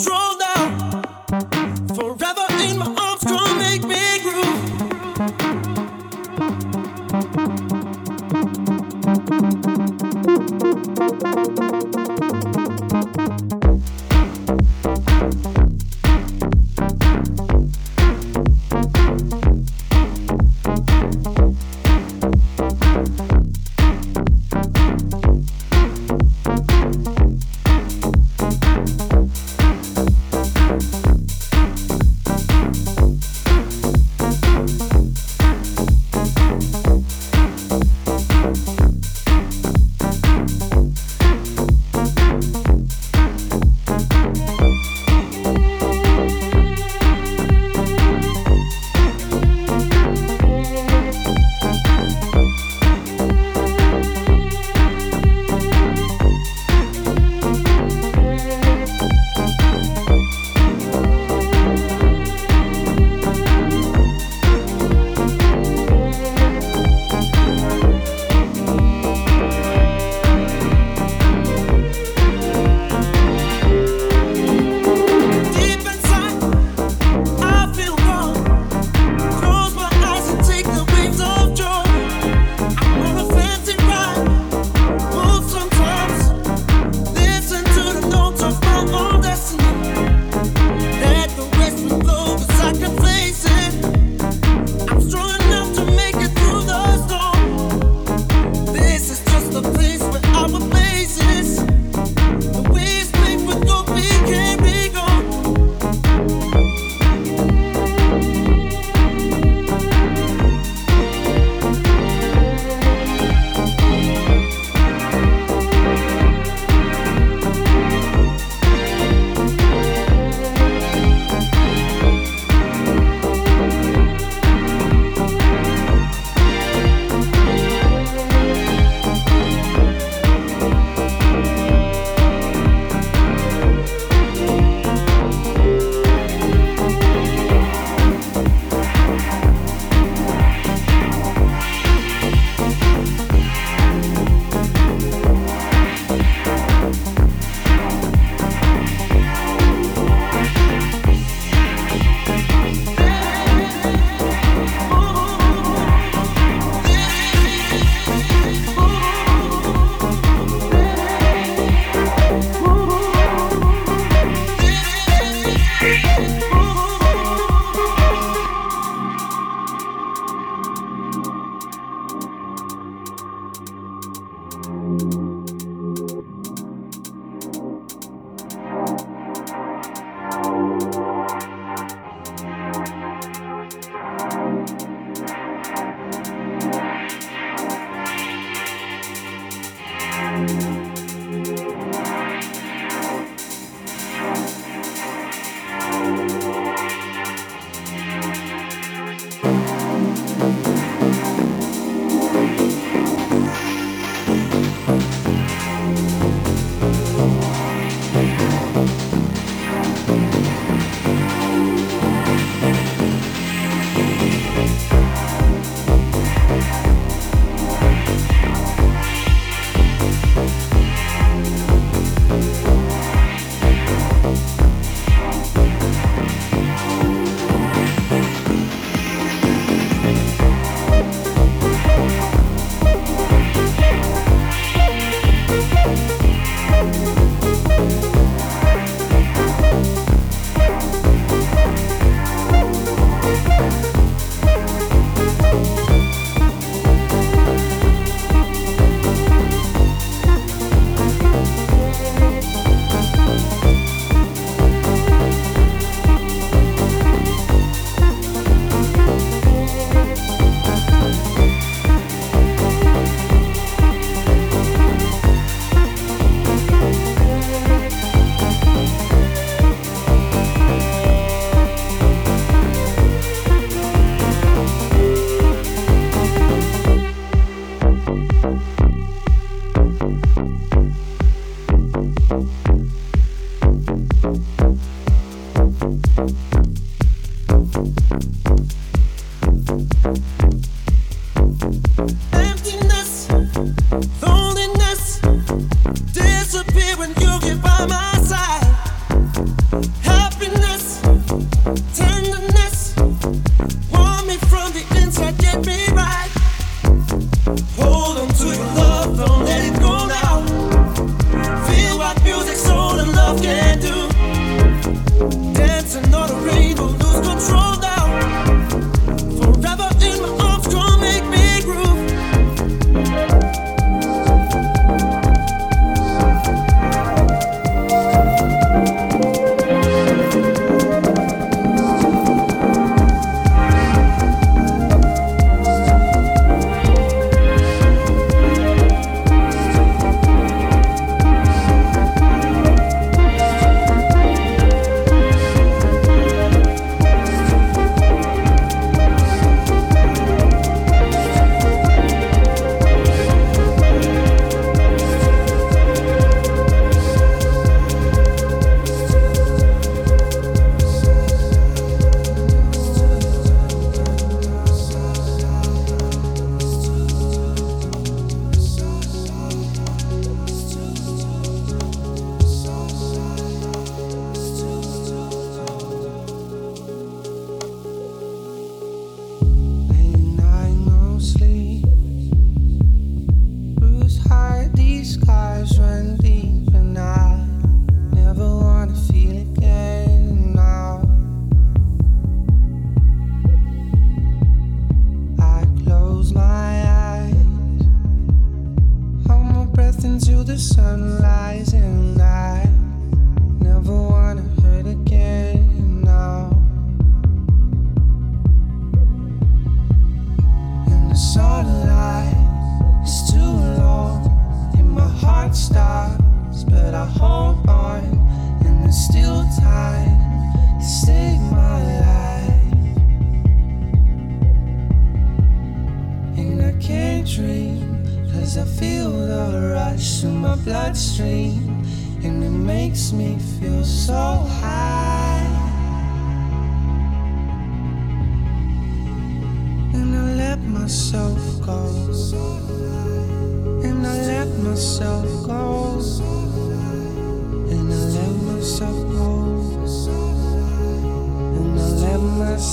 strong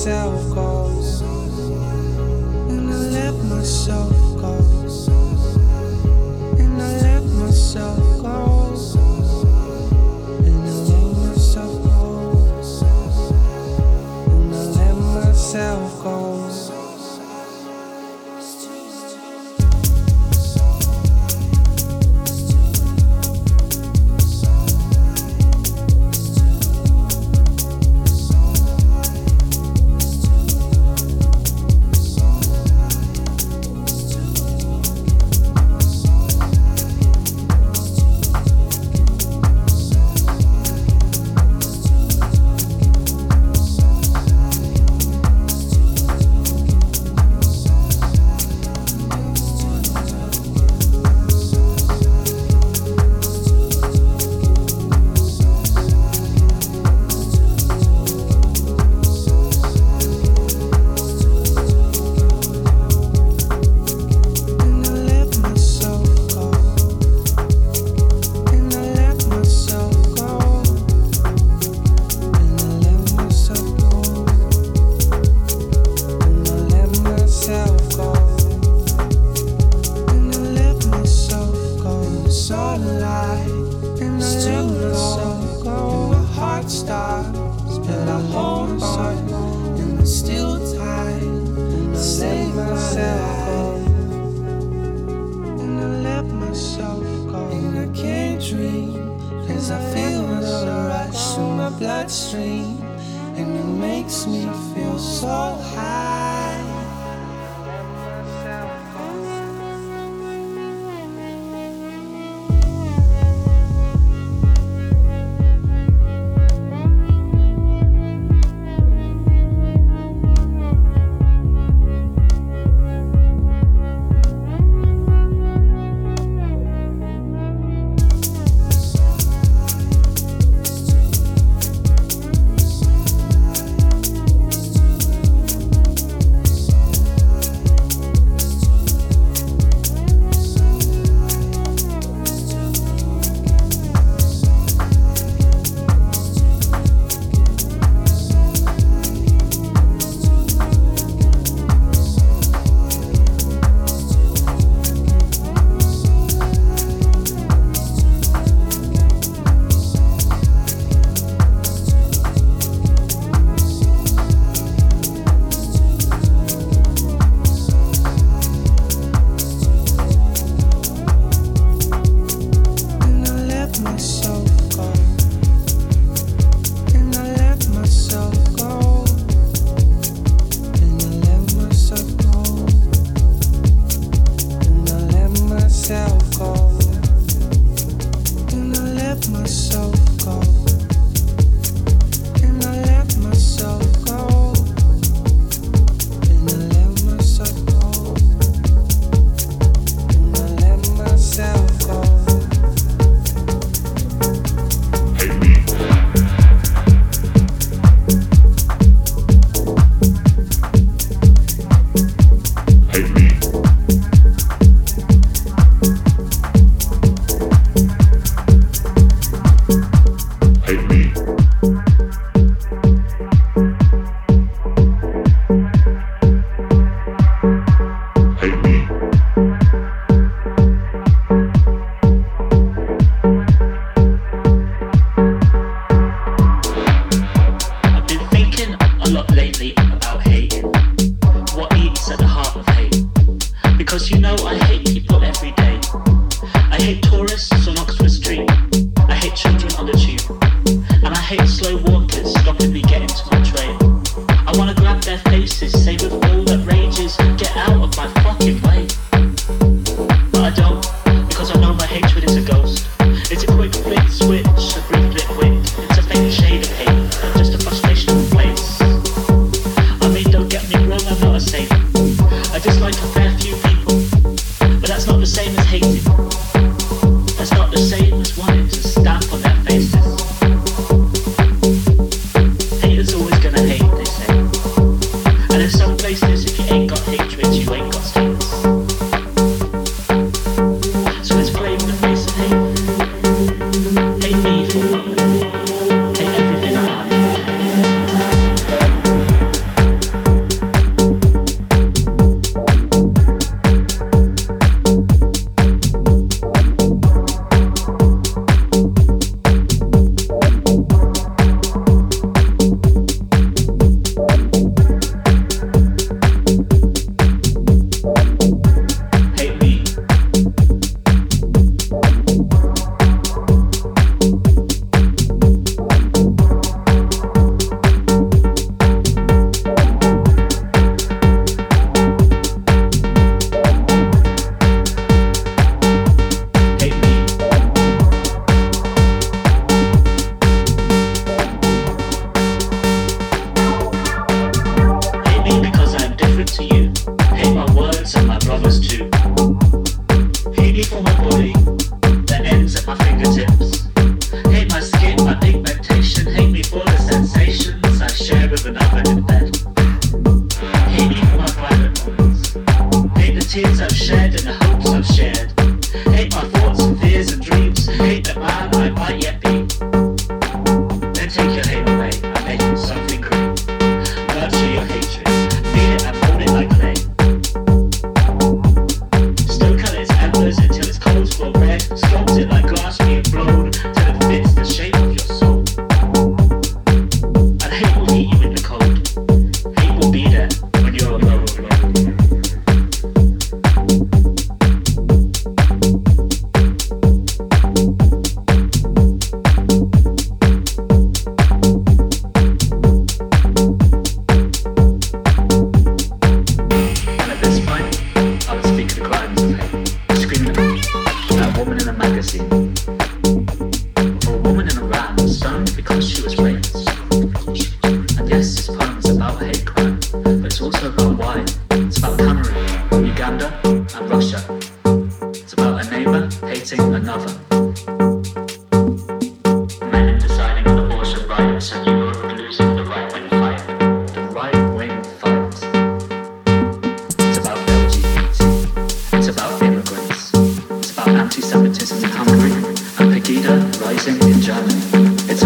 yourself go 嗨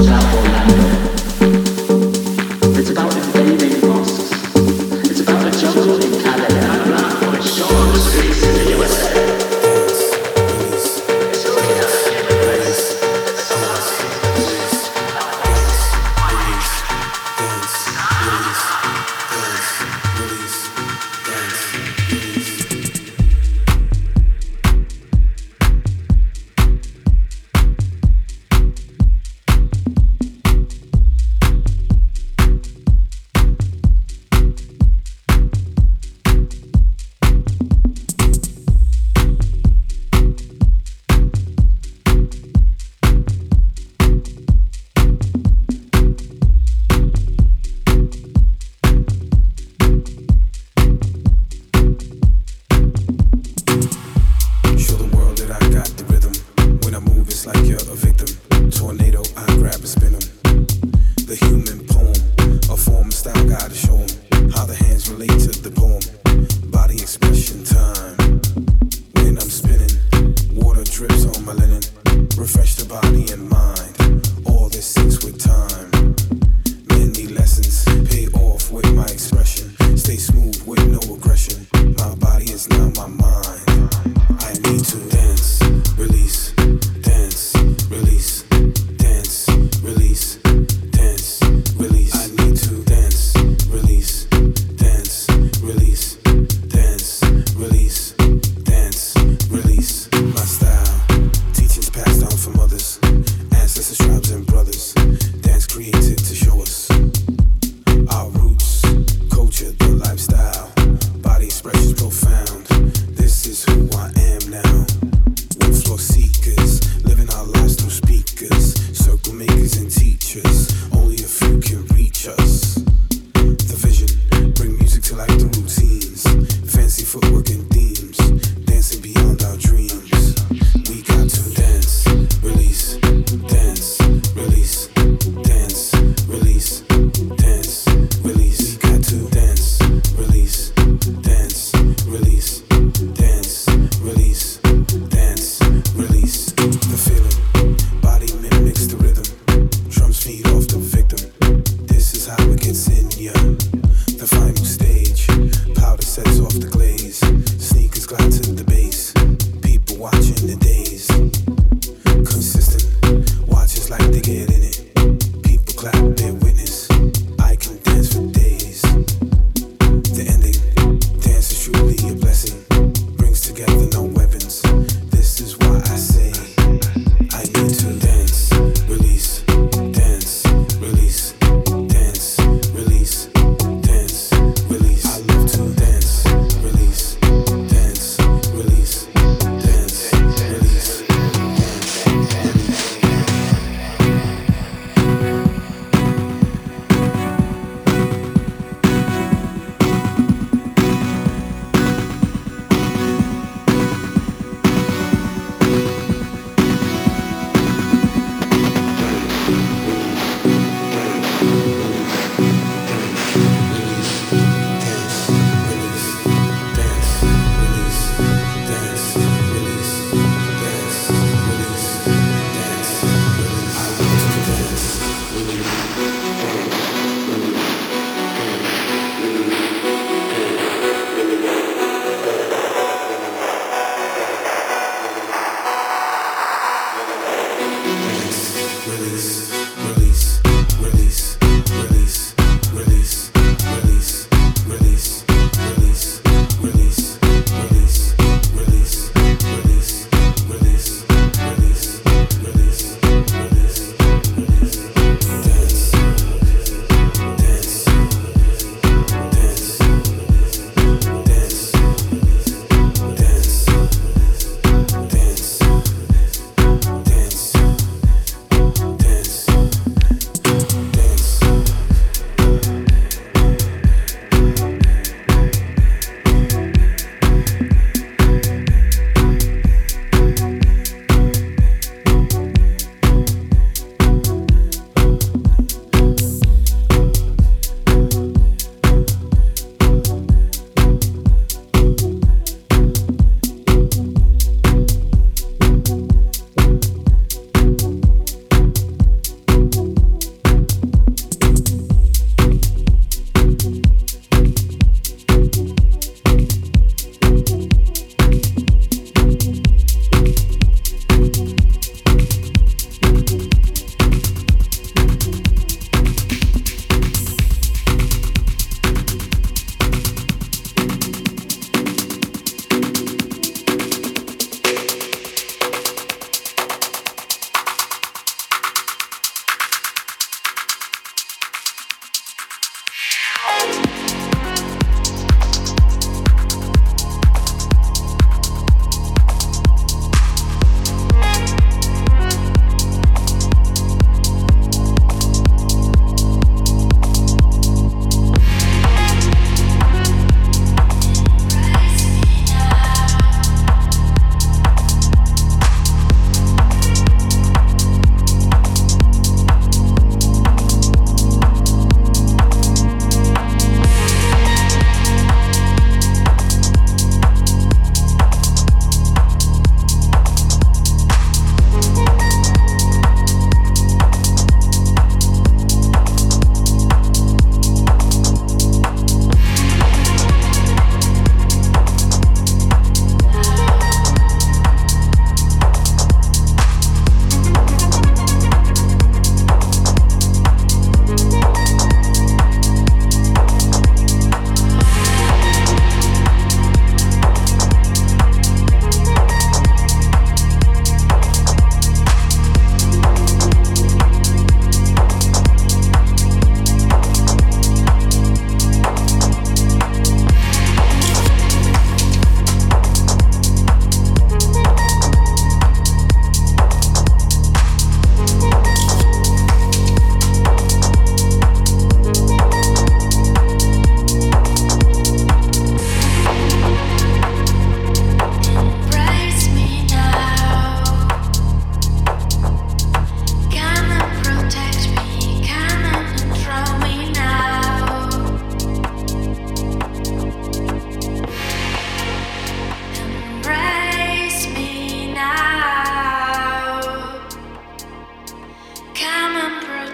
找不来。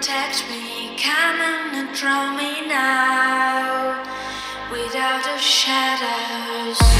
protect me, come and draw me now without the shadows.